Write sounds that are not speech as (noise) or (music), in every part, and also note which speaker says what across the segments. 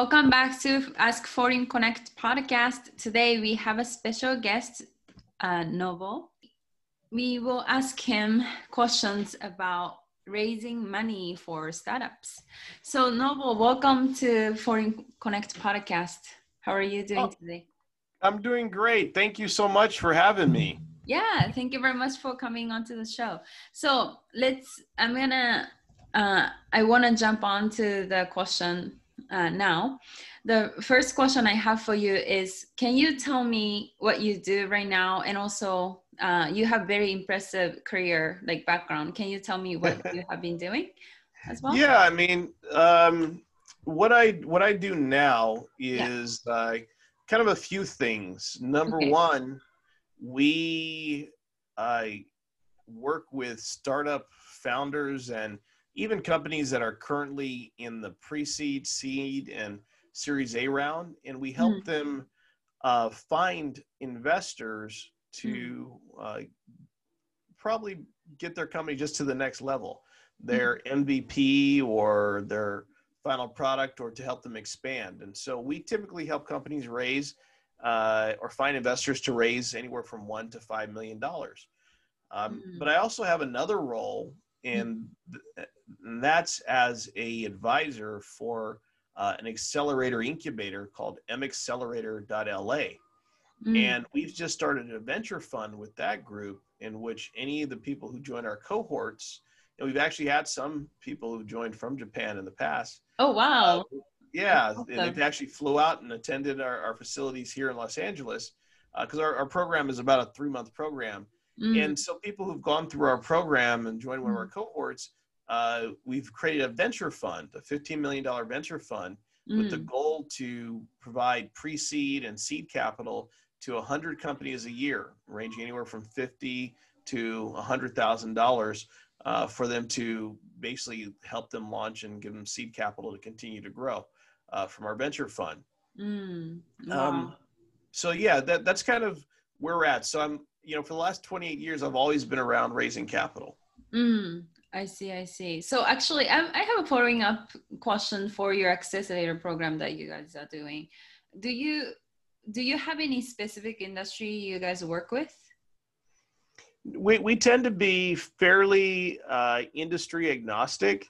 Speaker 1: welcome back to Ask Foreign Connect podcast. Today we have a special guest, uh, Novo. We will ask him questions about raising money for startups. So, Novo, welcome to Foreign Connect podcast. How are you doing oh, today?
Speaker 2: I'm doing great. Thank you so much for having me.
Speaker 1: Yeah, thank you very much for coming onto the show. So let's. I'm gonna. Uh, I want to jump on to the question uh, now. The first question I have for you is: Can you tell me what you do right now, and also uh, you have very impressive career like background. Can you tell me what (laughs) you have been doing as well?
Speaker 2: Yeah, I mean, um, what I what I do now is yeah. uh, kind of a few things. Number okay. one we I work with startup founders and even companies that are currently in the pre-seed, seed, and Series A round, and we help mm. them uh, find investors to mm. uh, probably get their company just to the next level, their mm. MVP or their final product, or to help them expand. And so we typically help companies raise uh, or find investors to raise anywhere from one to five million dollars. Um, mm. But I also have another role, and that's as a advisor for uh, an accelerator incubator called maccelerator.la. Mm. And we've just started a venture fund with that group in which any of the people who join our cohorts, and we've actually had some people who joined from Japan in the past.
Speaker 1: Oh, wow. Uh,
Speaker 2: yeah, awesome. they actually flew out and attended our, our facilities here in Los Angeles because uh, our, our program is about a three month program. Mm. And so people who've gone through our program and joined one of our mm. cohorts, uh, we've created a venture fund, a $15 million venture fund mm. with the mm. goal to provide pre-seed and seed capital to 100 companies a year, ranging anywhere from 50 to $100,000 uh, for them to basically help them launch and give them seed capital to continue to grow uh, from our venture fund. Mm, wow. um, so yeah, that, that's kind of where we're at. So I'm, you know, for the last 28 years, I've always been around raising capital.
Speaker 1: Mm, I see, I see. So actually, I, I have a following up question for your accelerator program that you guys are doing. Do you do you have any specific industry you guys work with?
Speaker 2: We we tend to be fairly uh, industry agnostic.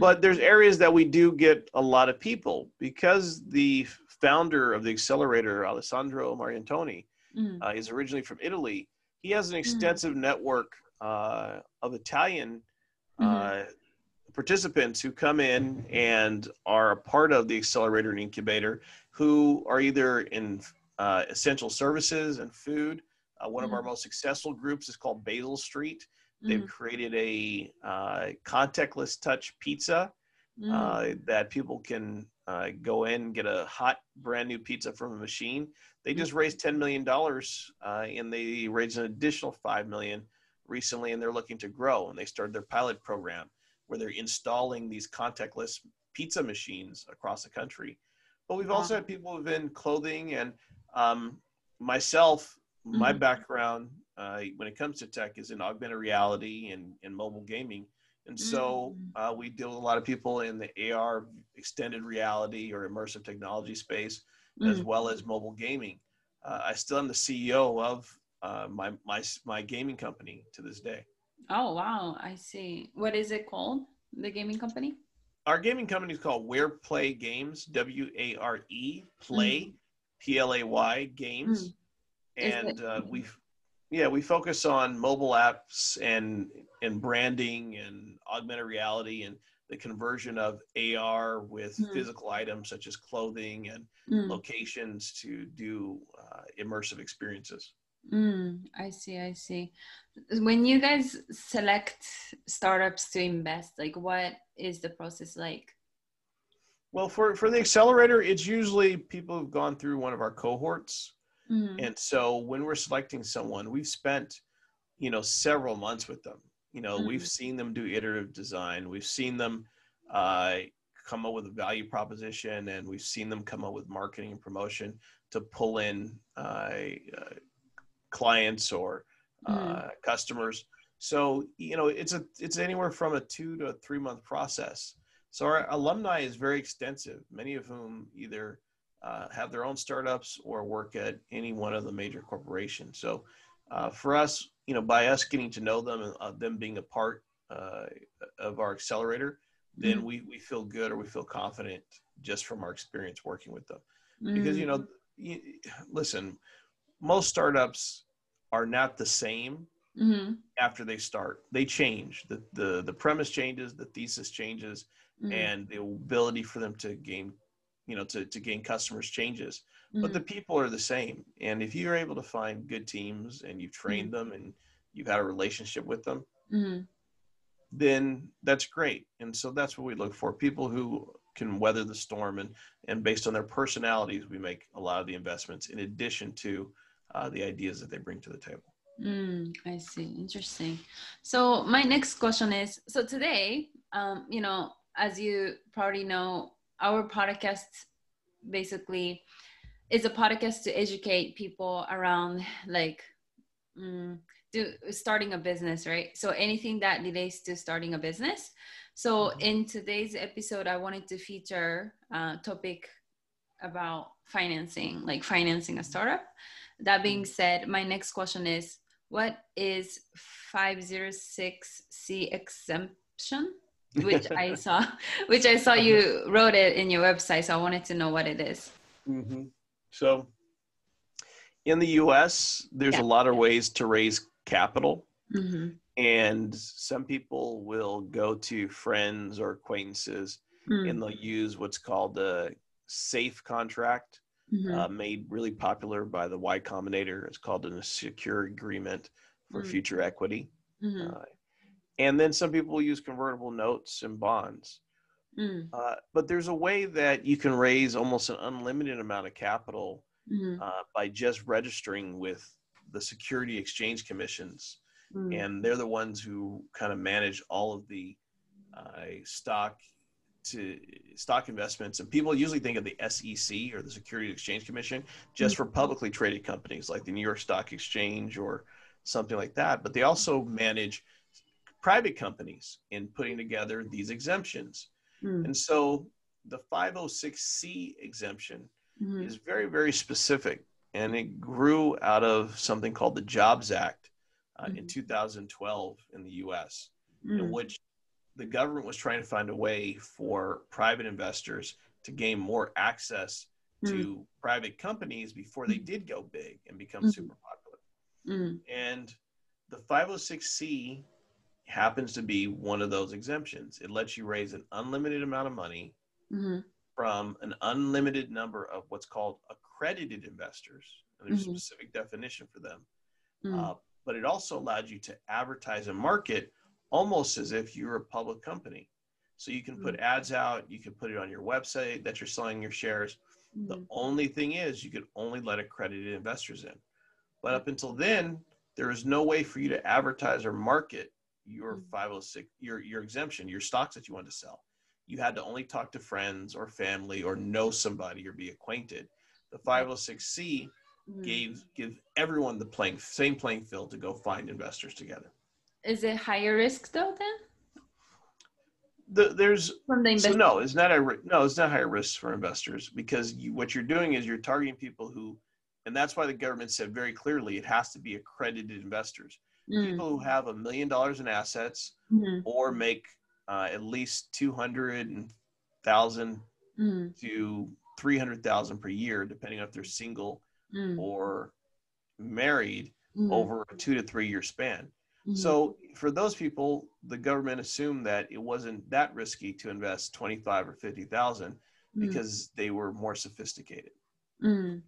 Speaker 2: But there's areas that we do get a lot of people because the founder of the accelerator, Alessandro Marianantoni, mm. uh, is originally from Italy. He has an mm. extensive mm. network uh, of Italian mm-hmm. uh, participants who come in and are a part of the accelerator and incubator who are either in uh, essential services and food. Uh, one mm. of our most successful groups is called Basil Street They've mm. created a uh, contactless touch pizza mm. uh, that people can uh, go in and get a hot, brand new pizza from a machine. They mm. just raised $10 million uh, and they raised an additional $5 million recently and they're looking to grow. And they started their pilot program where they're installing these contactless pizza machines across the country. But we've also had people within clothing and um, myself, my mm-hmm. background uh, when it comes to tech is in augmented reality and, and mobile gaming. And so mm. uh, we deal with a lot of people in the AR extended reality or immersive technology space, mm. as well as mobile gaming. Uh, I still am the CEO of uh, my, my, my gaming company to this day.
Speaker 1: Oh, wow. I see. What is it called? The gaming company?
Speaker 2: Our gaming company is called Ware Play Games, W A R E, Play, mm. P L A Y Games. Mm. And uh, we've yeah, we focus on mobile apps and and branding and augmented reality and the conversion of AR with mm. physical items such as clothing and mm. locations to do uh, immersive experiences.
Speaker 1: Mm, I see, I see. When you guys select startups to invest, like what is the process like?
Speaker 2: Well, for, for the accelerator, it's usually people who've gone through one of our cohorts Mm-hmm. And so when we're selecting someone, we've spent, you know, several months with them. You know, mm-hmm. we've seen them do iterative design. We've seen them uh, come up with a value proposition, and we've seen them come up with marketing and promotion to pull in uh, uh, clients or mm-hmm. customers. So you know, it's a it's anywhere from a two to a three month process. So our alumni is very extensive, many of whom either uh, have their own startups or work at any one of the major corporations. So uh, for us, you know, by us getting to know them and uh, them being a part uh, of our accelerator, then mm-hmm. we, we feel good or we feel confident just from our experience working with them. Mm-hmm. Because, you know, mm. you, listen, most startups are not the same mm-hmm. after they start. They change. The, the, the premise changes, the thesis changes, mm-hmm. and the ability for them to gain you know to, to gain customers changes mm-hmm. but the people are the same and if you're able to find good teams and you've trained mm-hmm. them and you've had a relationship with them mm-hmm. then that's great and so that's what we look for people who can weather the storm and and based on their personalities we make a lot of the investments in addition to uh, the ideas that they bring to the table
Speaker 1: Mm, I see. Interesting. So my next question is: so today, um, you know, as you probably know, our podcast basically is a podcast to educate people around like mm, do, starting a business, right? So anything that relates to starting a business. So mm-hmm. in today's episode, I wanted to feature a topic about financing, like financing a startup. That being mm-hmm. said, my next question is, what is 506c exemption? which I (laughs) saw, which I saw you wrote it in your website. So I wanted to know what it is.
Speaker 2: Mm-hmm. So, in the U.S., there's yeah. a lot of ways to raise capital, mm-hmm. and some people will go to friends or acquaintances, mm-hmm. and they'll use what's called a safe contract. Mm-hmm. Uh, made really popular by the Y Combinator. It's called a secure agreement for mm. future equity. Mm-hmm. Uh, and then some people use convertible notes and bonds. Mm. Uh, but there's a way that you can raise almost an unlimited amount of capital mm. uh, by just registering with the Security Exchange Commissions. Mm. And they're the ones who kind of manage all of the uh, stock to stock investments. And people usually think of the SEC or the Security Exchange Commission just mm. for publicly traded companies like the New York Stock Exchange or something like that. But they also manage private companies in putting together these exemptions. Mm. And so the 506c exemption mm-hmm. is very, very specific. And it grew out of something called the Jobs Act uh, mm-hmm. in 2012 in the US, mm. in which the government was trying to find a way for private investors to gain more access mm. to private companies before they did go big and become mm. super popular. Mm. And the 506c happens to be one of those exemptions. It lets you raise an unlimited amount of money mm-hmm. from an unlimited number of what's called accredited investors. And there's mm-hmm. a specific definition for them. Mm-hmm. Uh, but it also allowed you to advertise and market almost as if you're a public company. So you can put mm-hmm. ads out, you can put it on your website that you're selling your shares. The mm-hmm. only thing is, you could only let accredited investors in. But up until then, there is no way for you to advertise or market your 506 your your exemption your stocks that you wanted to sell you had to only talk to friends or family or know somebody or be acquainted the 506c mm-hmm. gave give everyone the playing same playing field to go find investors together
Speaker 1: is it higher risk though then
Speaker 2: the, there's the so no it's not a no it's not higher risk for investors because you, what you're doing is you're targeting people who and that's why the government said very clearly it has to be accredited investors mm. people who have a million dollars in assets mm-hmm. or make uh, at least 200,000 mm. to 300,000 per year, depending on if they're single mm. or married mm. over a two to three year span. Mm-hmm. So for those people, the government assumed that it wasn't that risky to invest 25 or 50,000 mm. because they were more sophisticated. Mm.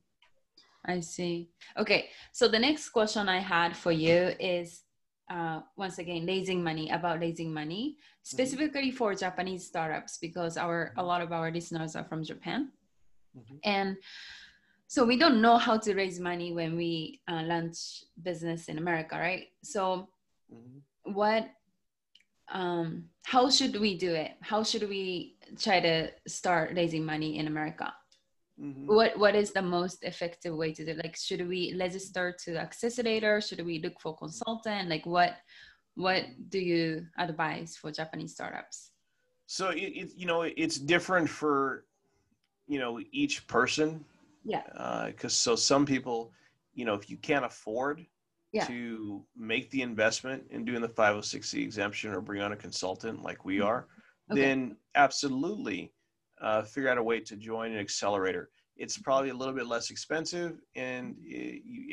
Speaker 1: I see. Okay, so the next question I had for you is uh, once again raising money about raising money mm-hmm. specifically mm-hmm. for Japanese startups because our a lot of our listeners are from Japan, mm-hmm. and so we don't know how to raise money when we uh, launch business in America, right? So mm-hmm. what um, how should we do it? How should we try to start raising money in America? Mm-hmm. What what is the most effective way to do? It? Like, should we register to accelerator? Should we look for consultant? Like, what what do you advise for Japanese startups?
Speaker 2: So it, it, you know it's different for you know each person.
Speaker 1: Yeah.
Speaker 2: Because uh, so some people, you know, if you can't afford
Speaker 1: yeah.
Speaker 2: to make the investment in doing the 506c exemption or bring on a consultant like we mm-hmm. are, okay. then absolutely uh, figure out a way to join an accelerator. It's probably a little bit less expensive, and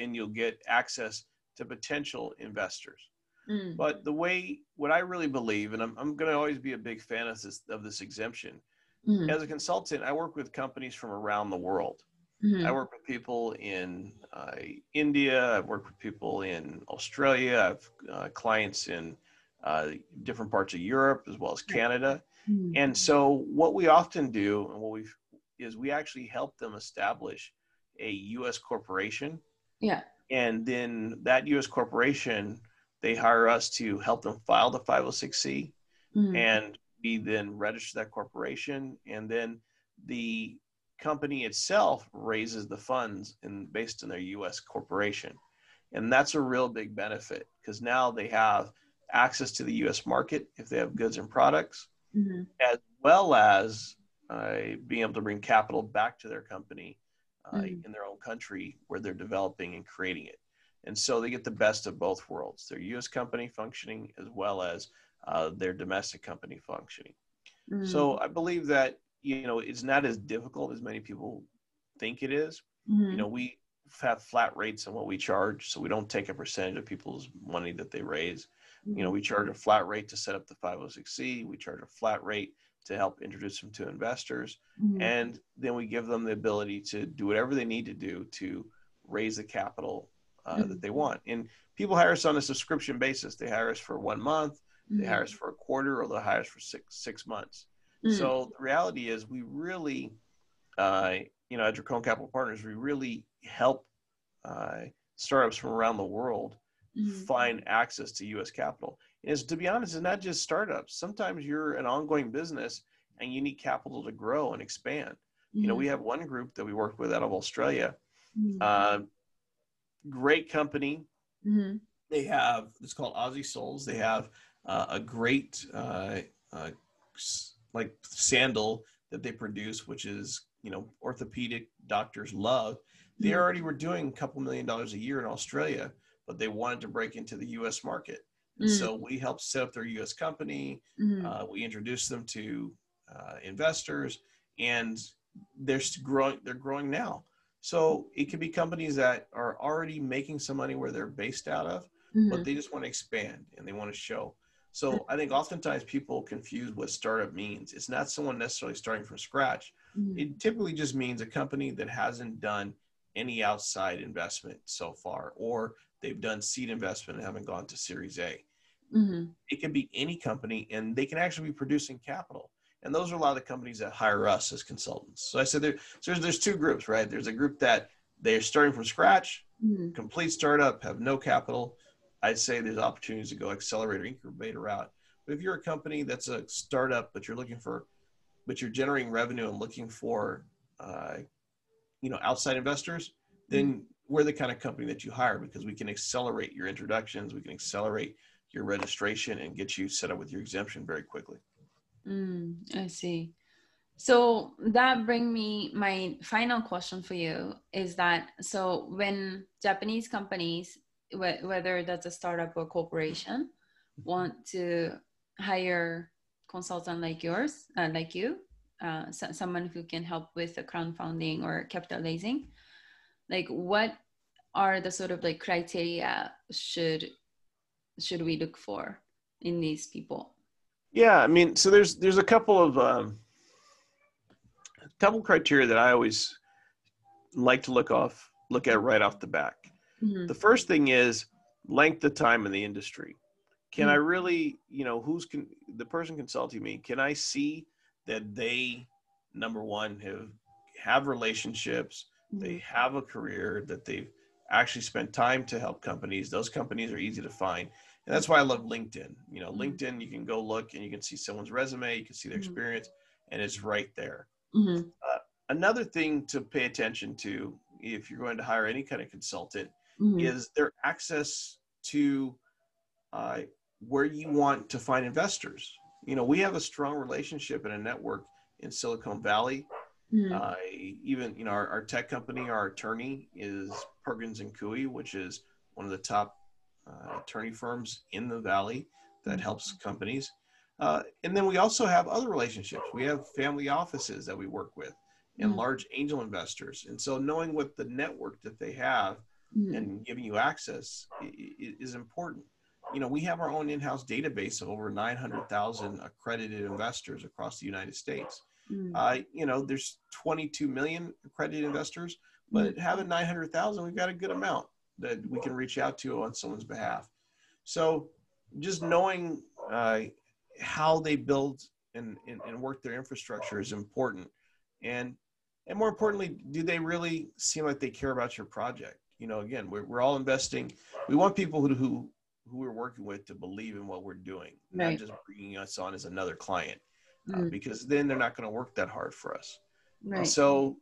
Speaker 2: and you'll get access to potential investors. Mm. But the way, what I really believe, and I'm, I'm going to always be a big fan of this, of this exemption. Mm. As a consultant, I work with companies from around the world. Mm-hmm. I work with people in uh, India. I've worked with people in Australia. I've uh, clients in uh, different parts of Europe as well as Canada. Mm-hmm. And so, what we often do, and what we is we actually help them establish a U.S. corporation.
Speaker 1: Yeah.
Speaker 2: And then that U.S. corporation they hire us to help them file the 506c mm-hmm. and we then register that corporation and then the company itself raises the funds in based on their us corporation and that's a real big benefit because now they have access to the us market if they have goods and products mm-hmm. as well as uh, being able to bring capital back to their company uh, mm-hmm. in their own country where they're developing and creating it and so they get the best of both worlds their US company functioning as well as uh, their domestic company functioning. Mm. So I believe that, you know, it's not as difficult as many people think it is. Mm. You know, we have flat rates on what we charge, so we don't take a percentage of people's money that they raise. Mm. You know, we charge a flat rate to set up the 506c, we charge a flat rate to help introduce them to investors, and then we give them the ability to do whatever they need to do to raise the capital uh, mm-hmm. that they want. And people hire us on a subscription basis. They hire us for one month, mm-hmm. they hire us for a quarter, or they'll hire us for six six months. Mm-hmm. So the reality is, we really, uh, you know, at Dracone Capital Partners, we really help uh, startups from around the world mm-hmm. find access to U.S. capital. And it's, to be honest, it's not just startups. Sometimes you're an ongoing business and you need capital to grow and expand. You know, we mm-hmm. have one group that we work with out of Australia. Mm-hmm. Uh, great company. Mm-hmm. They have it's called Aussie Soles. They have uh, a great uh, uh, like sandal that they produce, which is you know orthopedic doctors love. They mm-hmm. already were doing a couple million dollars a year in Australia, but they wanted to break into the U.S. market. And mm-hmm. so we helped set up their U.S. company. Mm-hmm. Uh, we introduced them to uh, investors, and they're growing. They're growing now. So it could be companies that are already making some money where they're based out of, mm-hmm. but they just want to expand and they want to show. So I think oftentimes people confuse what startup means. It's not someone necessarily starting from scratch. Mm-hmm. It typically just means a company that hasn't done any outside investment so far, or they've done seed investment and haven't gone to Series A. Mm-hmm. It can be any company, and they can actually be producing capital and those are a lot of the companies that hire us as consultants. So I said there, so there's, there's two groups, right? There's a group that they're starting from scratch, mm-hmm. complete startup, have no capital. I'd say there's opportunities to go accelerator incubator route. But if you're a company that's a startup, but you're looking for, but you're generating revenue and looking for, uh, you know, outside investors, then mm-hmm. we're the kind of company that you hire because we can accelerate your introductions, we can accelerate your registration, and get you set up with your exemption very quickly.
Speaker 1: Mm, I see. So that bring me my final question for you is that so when Japanese companies, wh- whether that's a startup or corporation, want to hire consultant like yours, uh, like you, uh, so, someone who can help with the crowdfunding or capital raising, like what are the sort of like criteria should should we look for in these people?
Speaker 2: Yeah, I mean, so there's there's a couple of um, a couple criteria that I always like to look off look at right off the back. Mm-hmm. The first thing is length of time in the industry. Can mm-hmm. I really, you know, who's can the person consulting me? Can I see that they number one have have relationships, mm-hmm. they have a career, that they've actually spent time to help companies. Those companies are easy to find and that's why I love LinkedIn. You know, mm-hmm. LinkedIn, you can go look and you can see someone's resume, you can see their mm-hmm. experience, and it's right there. Mm-hmm. Uh, another thing to pay attention to if you're going to hire any kind of consultant mm-hmm. is their access to uh, where you want to find investors. you know, we have a strong relationship and a network in Silicon Valley. Mm-hmm. Uh, even, you know, our, our, tech company, our attorney is Perkins and Coie, which is one of the top uh, attorney firms in the Valley that mm-hmm. helps companies. Uh, and then we also have other relationships. We have family offices that we work with and mm-hmm. large angel investors. And so knowing what the network that they have mm-hmm. and giving you access is important. You know, we have our own in-house database of over 900,000 accredited investors across the United States. Mm-hmm. Uh, you know, there's 22 million accredited investors, but mm. having 900,000, we've got a good amount that we can reach out to on someone's behalf. So just knowing uh, how they build and, and, and work their infrastructure is important. And and more importantly, do they really seem like they care about your project? You know, again, we're, we're all investing. We want people who, who, who we're working with to believe in what we're doing, right. not just bringing us on as another client, uh, mm. uh, because then they're not going to work that hard for us. Right. And so,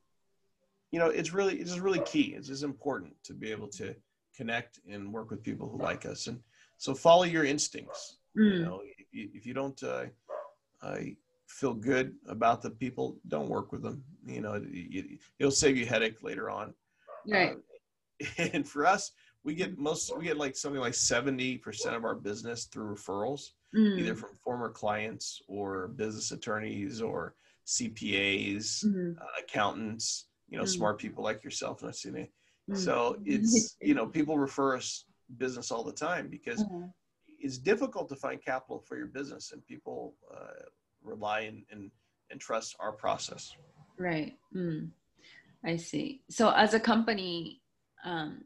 Speaker 2: you know, it's really, it's just really key. It's just important to be able to connect and work with people who like us. And so follow your instincts. Mm. You know, if, if you don't uh, uh, feel good about the people, don't work with them. You know, it, will save you headache later on.
Speaker 1: Right.
Speaker 2: Uh, (laughs) and for us, we get most, we get like something like 70% of our business through referrals, mm. either from former clients or business attorneys or CPAs, mm-hmm. uh, accountants, you know, mm. smart people like yourself. And seen. So it's, you know, people refer us business all the time because mm-hmm. it's difficult to find capital for your business and people uh, rely and, and, and trust our process.
Speaker 1: Right. Mm. I see. So as a company, um,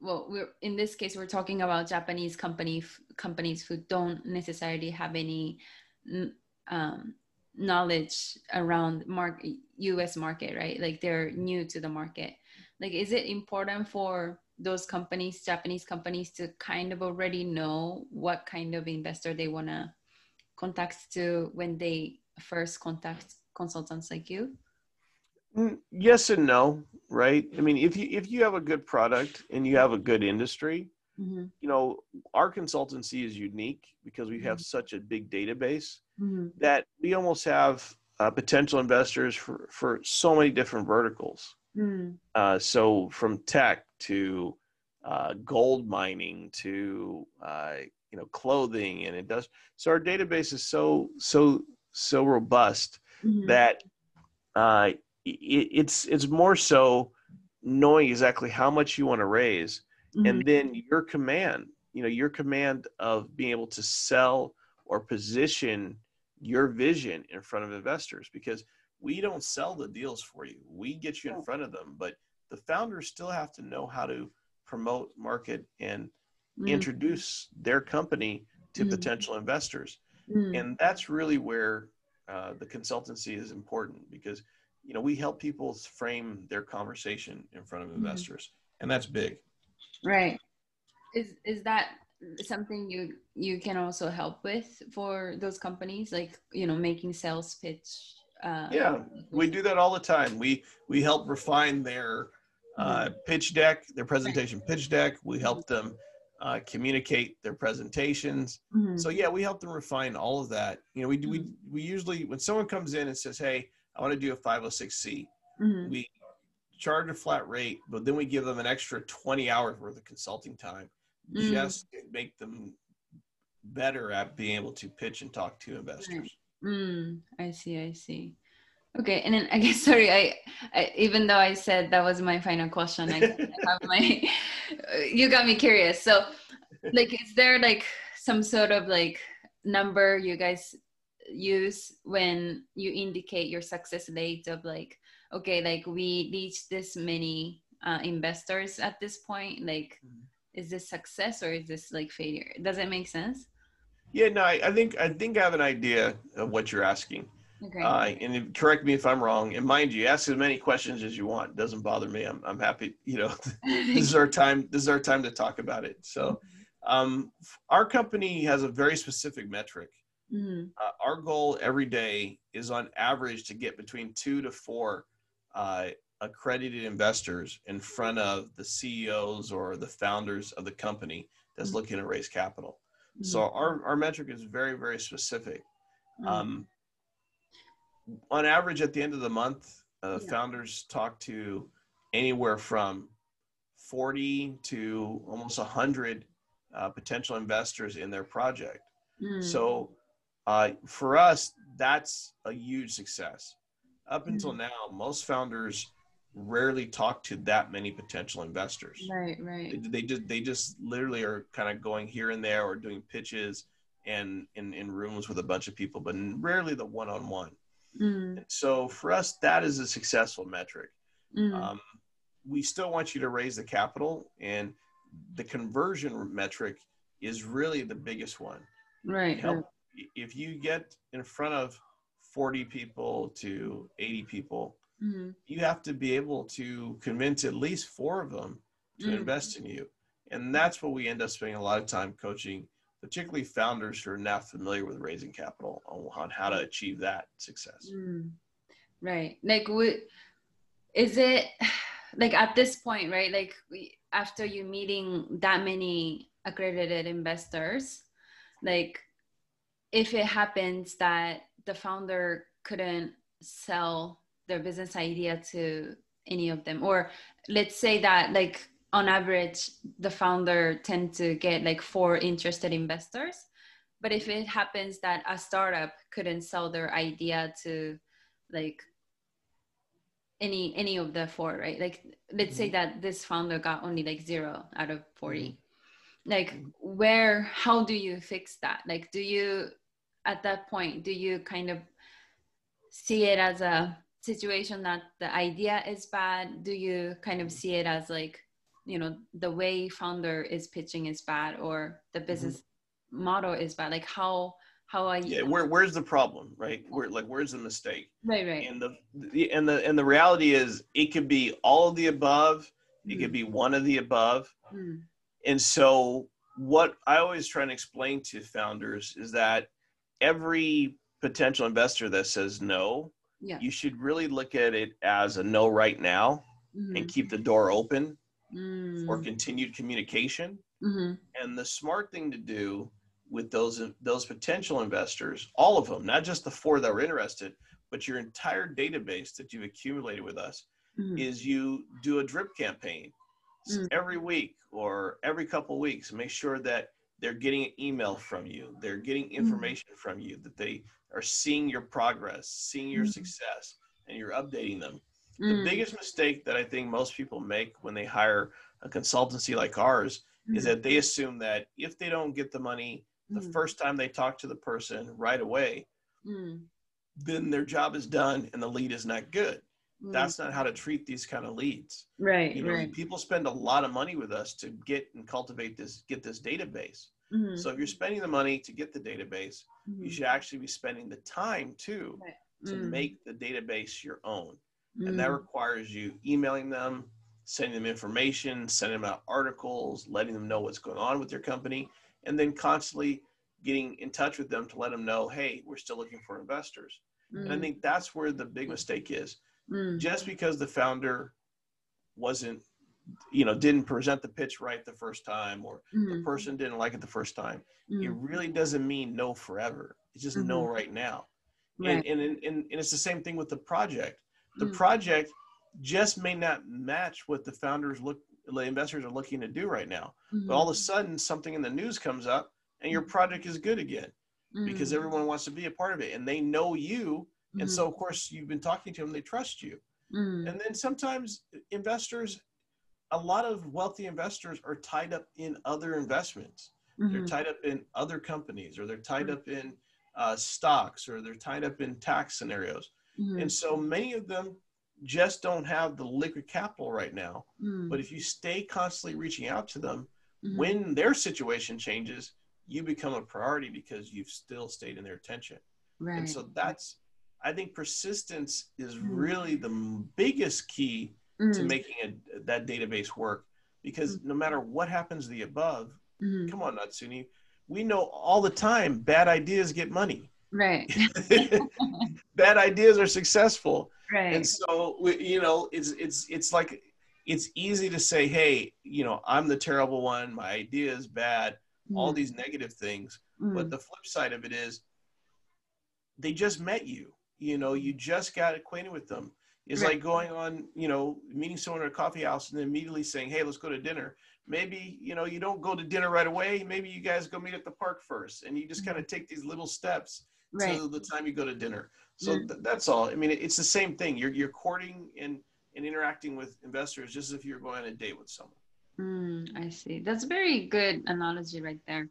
Speaker 1: well, we're in this case we're talking about Japanese company companies who don't necessarily have any um, knowledge around market U.S. market, right? Like they're new to the market. Like, is it important for those companies, Japanese companies, to kind of already know what kind of investor they want to contact to when they first contact consultants like you?
Speaker 2: Mm, yes and no, right? I mean, if you if you have a good product and you have a good industry, mm-hmm. you know, our consultancy is unique because we have mm-hmm. such a big database mm-hmm. that we almost have uh, potential investors for for so many different verticals. Mm. Uh, so from tech to uh, gold mining to uh, you know clothing and it does so our database is so so so robust mm-hmm. that uh, it's it's more so knowing exactly how much you want to raise mm-hmm. and then your command you know your command of being able to sell or position your vision in front of investors because we don't sell the deals for you we get you in front of them but the founders still have to know how to promote market and mm. introduce their company to mm. potential investors. Mm. And that's really where uh, the consultancy is important because you know we help people frame their conversation in front of mm. investors, and that's big.
Speaker 1: Right. Is is that something you you can also help with for those companies, like you know making sales pitch?
Speaker 2: Uh, yeah, we do that all the time. We we help refine their uh, mm-hmm. pitch deck, their presentation pitch deck. We help them uh, communicate their presentations. Mm-hmm. So yeah, we help them refine all of that. You know, we do, we mm-hmm. we usually when someone comes in and says, "Hey, I want to do a 506c," mm-hmm. we charge a flat rate, but then we give them an extra 20 hours worth of consulting time mm-hmm. just to make them better at being able to pitch and talk to investors.
Speaker 1: Mm, I see. I see. Okay, and then (laughs) I guess sorry, I, I, even though I said that was my final question, I, (laughs) I have my. (laughs) you got me curious. So, like, is there like some sort of like number you guys use when you indicate your success rate of like, okay, like we reached this many uh, investors at this point? Like, mm-hmm. is this success or is this like failure? Does it make sense?
Speaker 2: Yeah, no, I, I think I think I have an idea of what you're asking. Okay. Uh, and correct me if I'm wrong. And mind you, ask as many questions as you want. It doesn't bother me. I'm, I'm happy. You know, (laughs) this is our time. This is our time to talk about it. So, (laughs) um, our company has a very specific metric. Mm-hmm. Uh, our goal every day is on average to get between two to four uh, accredited investors in front of the CEOs or the founders of the company that's mm-hmm. looking to raise capital. Mm-hmm. So our, our metric is very, very specific.
Speaker 1: Mm.
Speaker 2: Um, on average, at the end of the month, uh,
Speaker 1: Yeah.
Speaker 2: founders talk to anywhere from 40 to almost 100 uh, potential investors in their project.
Speaker 1: Mm.
Speaker 2: So uh, for us, that's a huge success. Up until
Speaker 1: Mm.
Speaker 2: now, most founders rarely talk to that many potential investors.
Speaker 1: right,
Speaker 2: They,
Speaker 1: right.
Speaker 2: they just they just literally are kind of going here and there or doing pitches and in, in rooms with a bunch of people, but rarely the one on one. So for us, that is a successful metric.
Speaker 1: Mm.
Speaker 2: Um, we still want you to raise the capital, and the conversion metric is really the biggest one.
Speaker 1: right,
Speaker 2: Help
Speaker 1: right.
Speaker 2: If you get in front of 40 people to 80 people,
Speaker 1: Mm.
Speaker 2: you have to be able to convince at least four of them to
Speaker 1: Mm.
Speaker 2: invest in you. And that's what we end up spending a lot of time coaching, particularly founders who are not familiar with raising capital on, on how to achieve that success.
Speaker 1: Mm. Right. Like, we, is it (sighs) like at this point, right? Like, we, after you meeting that many accredited investors, like, if it happens that the founder couldn't sell their business idea to any of them, or let's say that, like, on average, the founder tend to get like four interested investors. But if it happens that a startup couldn't sell their idea to like any any of the four, right? Like let's say mm-hmm. that this founder got only like zero out of 40. Mm-hmm. Like where how do you fix that? Like do you at that point do you kind of see it as a situation that the idea is bad? Do you kind of see it as like you know the way founder is pitching is bad or the business model is bad like how how are you
Speaker 2: Yeah, where, where's the problem, right? Where like where's the mistake?
Speaker 1: right right
Speaker 2: And the, the and the and the reality is it could be all of the above, it could be one of the above.
Speaker 1: Mm,
Speaker 2: And so, what I always try and explain to founders is that every potential investor that says no,
Speaker 1: yeah.
Speaker 2: you should really look at it as a no right now and
Speaker 1: Mhm,
Speaker 2: keep the door open
Speaker 1: mm,
Speaker 2: for continued communication.
Speaker 1: mhm,
Speaker 2: And the smart thing to do with those those potential investors, all of them, not just the four that were interested, but your entire database that you've accumulated with us,
Speaker 1: mhm,
Speaker 2: is you do a drip campaign
Speaker 1: Mm.
Speaker 2: every week or every couple weeks. Make sure that they're getting an email from you, they're getting information from you, that they are seeing your progress, seeing your
Speaker 1: Mm.
Speaker 2: success, and you're updating them.
Speaker 1: mm,
Speaker 2: The biggest mistake that I think most people make when they hire a consultancy like ours is that they assume that if they don't get the money the first time they talk to the person right away,
Speaker 1: mm,
Speaker 2: then their job is done and the lead is not good.
Speaker 1: Mm.
Speaker 2: That's not how to treat these kind of leads.
Speaker 1: right
Speaker 2: You know,
Speaker 1: right
Speaker 2: people spend a lot of money with us to get and cultivate this, get this database.
Speaker 1: Mhm,
Speaker 2: So if you're spending the money to get the database, you
Speaker 1: mhm,
Speaker 2: should actually be spending the time too to
Speaker 1: mm,
Speaker 2: make the database your own. And that
Speaker 1: mm,
Speaker 2: requires you emailing them, sending them information, sending them out articles, letting them know what's going on with your company, and then constantly getting in touch with them to let them know, hey, we're still looking for investors. And I
Speaker 1: mm,
Speaker 2: think that's where the big mistake is.
Speaker 1: Mm,
Speaker 2: Just because the founder wasn't, you know, didn't present the pitch right the first time or the
Speaker 1: mhm,
Speaker 2: person didn't like it the first time, it
Speaker 1: mm,
Speaker 2: really doesn't mean no forever. It's just no
Speaker 1: Mhm.
Speaker 2: right now.
Speaker 1: right,
Speaker 2: And, and, and, and it's the same thing with the project. The
Speaker 1: mm,
Speaker 2: project just may not match what the founders look the investors are looking to do right now. But all of a
Speaker 1: mhm,
Speaker 2: sudden something in the news comes up and your project is good again because everyone wants to be a part of it and they know you and
Speaker 1: mhm,
Speaker 2: so of course you've been talking to them they trust you.
Speaker 1: Mm,
Speaker 2: and then sometimes investors a lot of wealthy investors are tied up in other investments. They're
Speaker 1: mhm,
Speaker 2: tied up in other companies or they're tied
Speaker 1: Mhm.
Speaker 2: up in uh, stocks or they're tied up in tax scenarios.
Speaker 1: Mhm,
Speaker 2: and so many of them just don't have the liquid capital right now.
Speaker 1: mm,
Speaker 2: But if you stay constantly reaching out to them,
Speaker 1: mhm,
Speaker 2: when their situation changes, you become a priority because you've still stayed in their attention.
Speaker 1: right,
Speaker 2: And so that's, I think persistence is
Speaker 1: Mm.
Speaker 2: really the biggest key to
Speaker 1: mm,
Speaker 2: making a, that database work. Because no matter what happens to the above,
Speaker 1: mhm,
Speaker 2: come on, Natsuni, we know all the time bad ideas get money.
Speaker 1: right, (laughs) (laughs)
Speaker 2: bad ideas are successful.
Speaker 1: right,
Speaker 2: and so we, you know it's it's it's like it's easy to say hey you know i'm the terrible one my idea is bad all
Speaker 1: mm,
Speaker 2: these negative things
Speaker 1: mm,
Speaker 2: but the flip side of it is they just met you. You know, you just got acquainted with them. It's
Speaker 1: Right.
Speaker 2: like going on, you know, meeting someone at a coffee house and then immediately saying, "Hey, let's go to dinner." Maybe you know you don't go to dinner right away. Maybe you guys go meet at the park first, and you just kind of take these little steps
Speaker 1: Right.
Speaker 2: till the time you go to dinner. So
Speaker 1: Mm.
Speaker 2: th- that's all. I mean, it's the same thing. You're you're courting and and interacting with investors just as if you're going on a date with someone.
Speaker 1: Mm, I see. That's a very good analogy right there.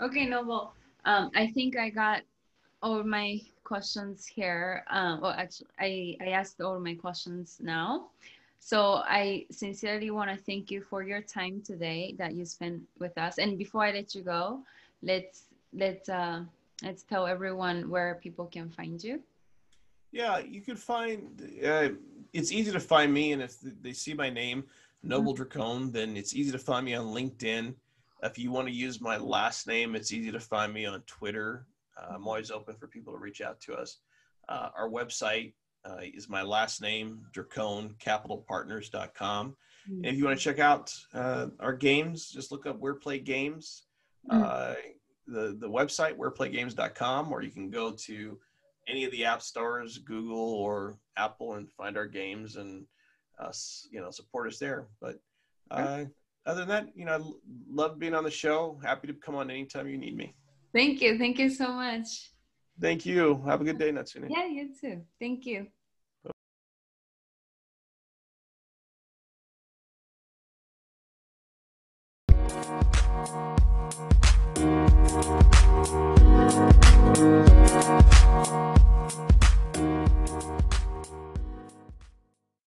Speaker 1: Okay, Noble. Um, I think I got all my questions here. Um, well, actually, I, I asked all my questions now. So I sincerely want to thank you for your time today that you spent with us. And before I let you go, let's let's uh, let's tell everyone where people can find you.
Speaker 2: Yeah, you could find. Uh, it's easy to find me, and if they see my name, Noble Dracone, then it's easy to find me on LinkedIn. If you want to use my last name, it's easy to find me on Twitter. Uh, I'm always open for people to reach out to us. Uh, our website uh, is my last name, draconecapitalpartners.com. And if you want to check out uh, our games, just look up Ware Play Games, uh, the, the website, wareplaygames.com, or you can go to any of the app stores, Google or Apple, and find our games and us, you know, support us there. But uh, other than that, you know, I love being on the show. Happy to come on anytime you need me.
Speaker 1: Thank you. Thank you so much.
Speaker 2: Thank you. Have a good day, Natsune.
Speaker 1: Yeah, you too. Thank you.